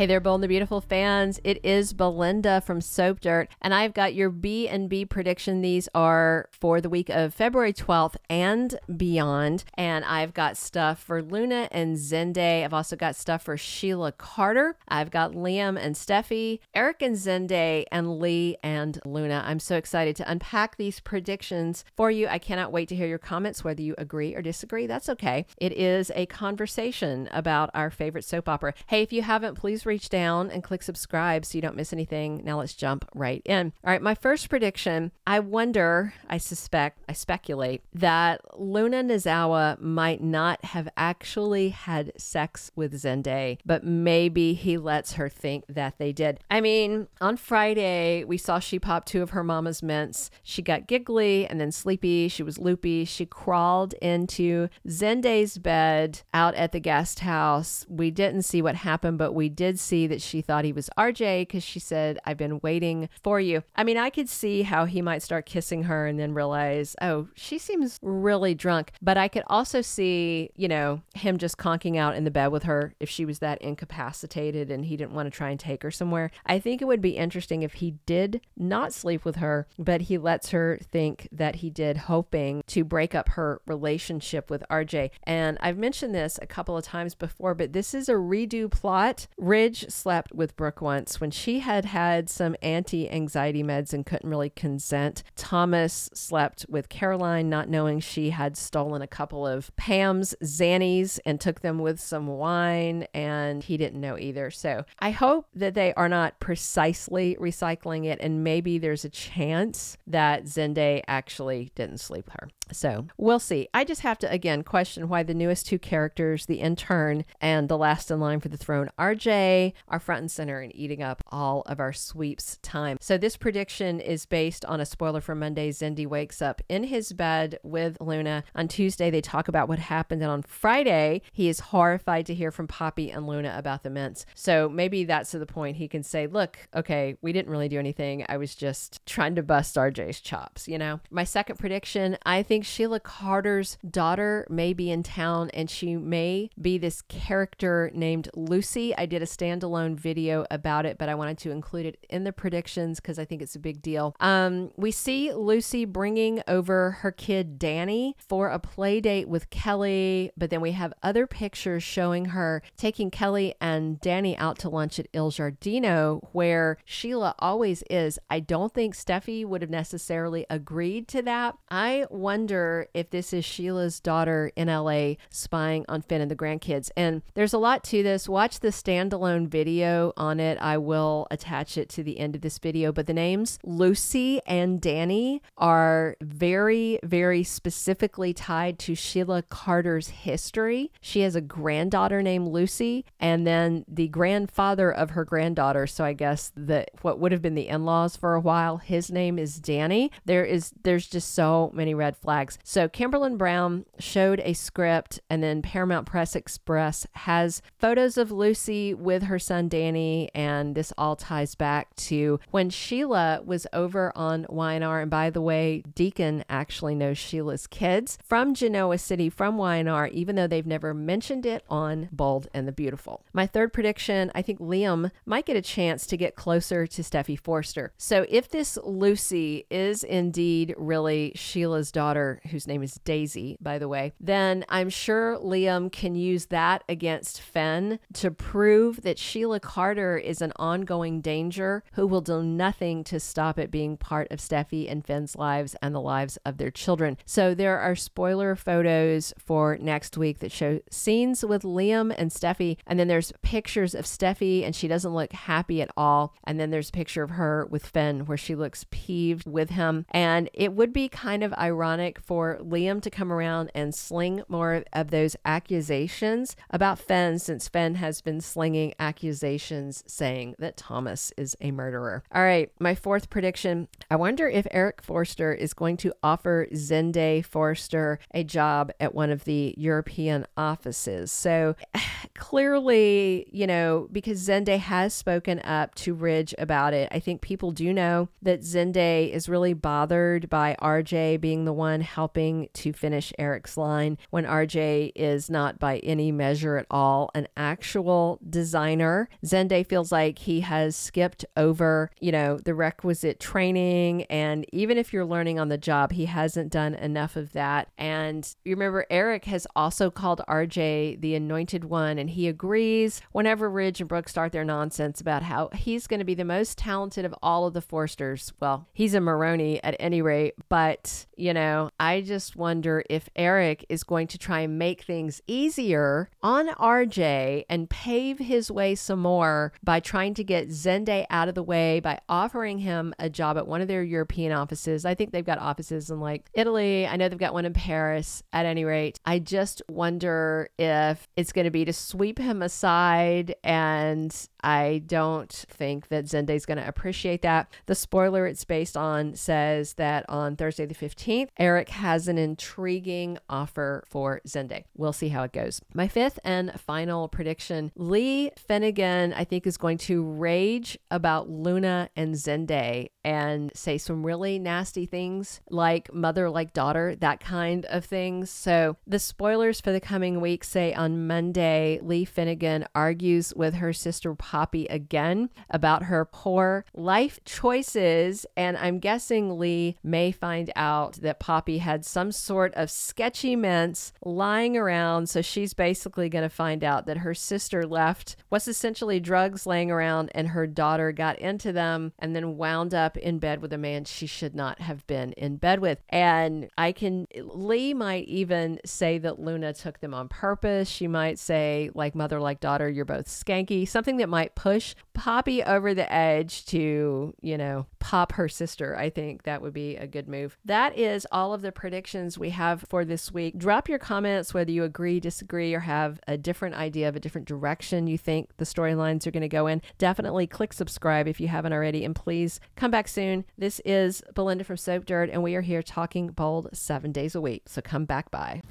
Hey there, Bold and the Beautiful fans. It is Belinda from Soap Dirt, and I've got your B and B prediction. These are for the week of February 12th and beyond. And I've got stuff for Luna and Zende. I've also got stuff for Sheila Carter. I've got Liam and Steffy, Eric and Zende, and Li and Luna. I'm so excited to unpack these predictions for you. I cannot wait to hear your comments, whether you agree or disagree. That's okay. It is a conversation about our favorite soap opera. Hey, if you haven't, please reach down and click subscribe so you don't miss anything. Now let's jump right in. All right, my first prediction I wonder, I suspect, I speculate that Luna Nozawa might not have actually had sex with Zende, but maybe he lets her think that they did. I mean, on Friday, we saw she popped two of her mama's mints. She got giggly and then sleepy. She was loopy. She crawled into Zende's bed out at the guest house. We didn't see what happened, but we did see that she thought he was RJ because she said, I've been waiting for you. I mean, I could see how he might start kissing her and then realize, oh, she seems really drunk. But I could also see, you know, him just conking out in the bed with her if she was that incapacitated and he didn't want to try and take her somewhere. I think it would be interesting if he did not sleep with her, but he lets her think that he did, hoping to break up her relationship with RJ. And I've mentioned this a couple of times before, but this is a redo plot. Ridge slept with Brooke once when she had had some anti anxiety meds and couldn't really consent. Thomas slept with Caroline, not knowing she had stolen a couple of Pam's Xannies and took them with some wine, and he didn't know either. So I hope that they are not precisely recycling it, and maybe there's a chance that Zende actually didn't sleep with her. So we'll see. I just have to again question why the newest two characters, the intern and the last in line for the throne, RJ, are front and center and eating up all of our sweeps time. So this prediction is based on a spoiler from Monday. Zende wakes up in his bed with Luna. On Tuesday, they talk about what happened. And on Friday, he is horrified to hear from Poppy and Luna about the mints. So maybe that's to the point he can say, look, okay, we didn't really do anything. I was just trying to bust RJ's chops, you know? My second prediction, I think Sheila Carter's daughter may be in town and she may be this character named Lucy. I did a standalone video about it, but I wanted to include it in the predictions because I think it's a big deal. Um, we see Lucy bringing over her kid Danny for a play date with Kelly, but then we have other pictures showing her taking Kelly and Danny out to lunch at Il Giardino, where Sheila always is. I don't think Steffy would have necessarily agreed to that. I wonder if this is Sheila's daughter in LA spying on Finn and the grandkids. And there's a lot to this. Watch the standalone video on it. I will attach it to the end of this video. But the names Lucy and Danny are very, very specifically tied to Sheila Carter's history. She has a granddaughter named Lucy, and then the grandfather of her granddaughter. So I guess that what would have been the in-laws for a while, his name is Danny. There is there's just so many red flags. So Kimberlin Brown showed a script, and then Paramount Press Express has photos of Lucy with her son Danny, and this all ties back to when Sheila was over on Y&R. And by the way, Deacon actually knows Sheila's kids from Genoa City, from Y&R, even though they've never mentioned it on Bold and the Beautiful. My third prediction I think Liam might get a chance to get closer to Steffy Forrester. So if this Lucy is indeed really Sheila's daughter, whose name is Daisy, by the way, then I'm sure Liam can use that against Finn to prove that Sheila Carter is an ongoing danger who will do nothing to stop it being part of Steffy and Finn's lives and the lives of their children. So there are spoiler photos for next week that show scenes with Liam and Steffy, and then there's pictures of Steffy and she doesn't look happy at all. And then there's a picture of her with Finn where she looks peeved with him. And it would be kind of ironic for Liam to come around and sling more of those accusations about Finn since Finn has been slinging accusations saying that Thomas is a murderer. All right, my fourth prediction I wonder if Eric Forrester is going to offer Zende Forrester a job at one of the European offices. So clearly, you know, because Zende has spoken up to Ridge about it, I think people do know that Zende is really bothered by RJ being the one helping to finish Eric's line when RJ is not by any measure at all an actual designer. Zende feels like he has skipped over, you know, the requisite training. And even if you're learning on the job, he hasn't done enough of that. And you remember, Eric has also called RJ the anointed one, and he agrees whenever Ridge and Brooke start their nonsense about how he's going to be the most talented of all of the Forresters. Well, he's a Marone at any rate, but, you know, I just wonder if Eric is going to try and make things easier on RJ and pave his way some more by trying to get Zende out of the way by offering him a job at one of their European offices. I think they've got offices in like Italy. I know they've got one in Paris at any rate. I just wonder if it's going to be to sweep him aside and I don't think that Zende's going to appreciate that. The spoiler it's based on says that on Thursday the 15th, Eric has an intriguing offer for Zende. We'll see how it goes. My fifth and final prediction Li Finnegan, I think, is going to rage about Luna and Zende and say some really nasty things like mother like daughter, that kind of things. So the spoilers for the coming week say on Monday, Li Finnegan argues with her sister Poppy again about her poor life choices. And I'm guessing Li may find out that Poppy had some sort of sketchy mints lying around. So she's basically going to find out that her sister left what's essentially drugs laying around and her daughter got into them and then wound up in bed with a man she should not have been in bed with. And I can, Li might even say that Luna took them on purpose. She might say, like mother, like daughter, you're both skanky, something that might push Poppy over the edge to, you know, pop her sister. I think that would be a good move. That is all of the predictions we have for this week. Drop your comments whether you agree, disagree, or have a different idea of a different direction you think the storylines are going to go in. Definitely click subscribe if you haven't already, and please come back soon. This is Belinda from Soap Dirt, and we are here talking bold seven days a week. So come back by.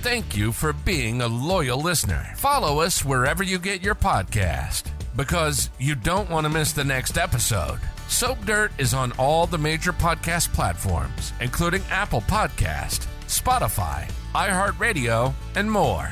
Thank you for being a loyal listener. Follow us wherever you get your podcast because you don't want to miss the next episode. Soap Dirt is on all the major podcast platforms, including Apple Podcast, Spotify, iHeartRadio, and more.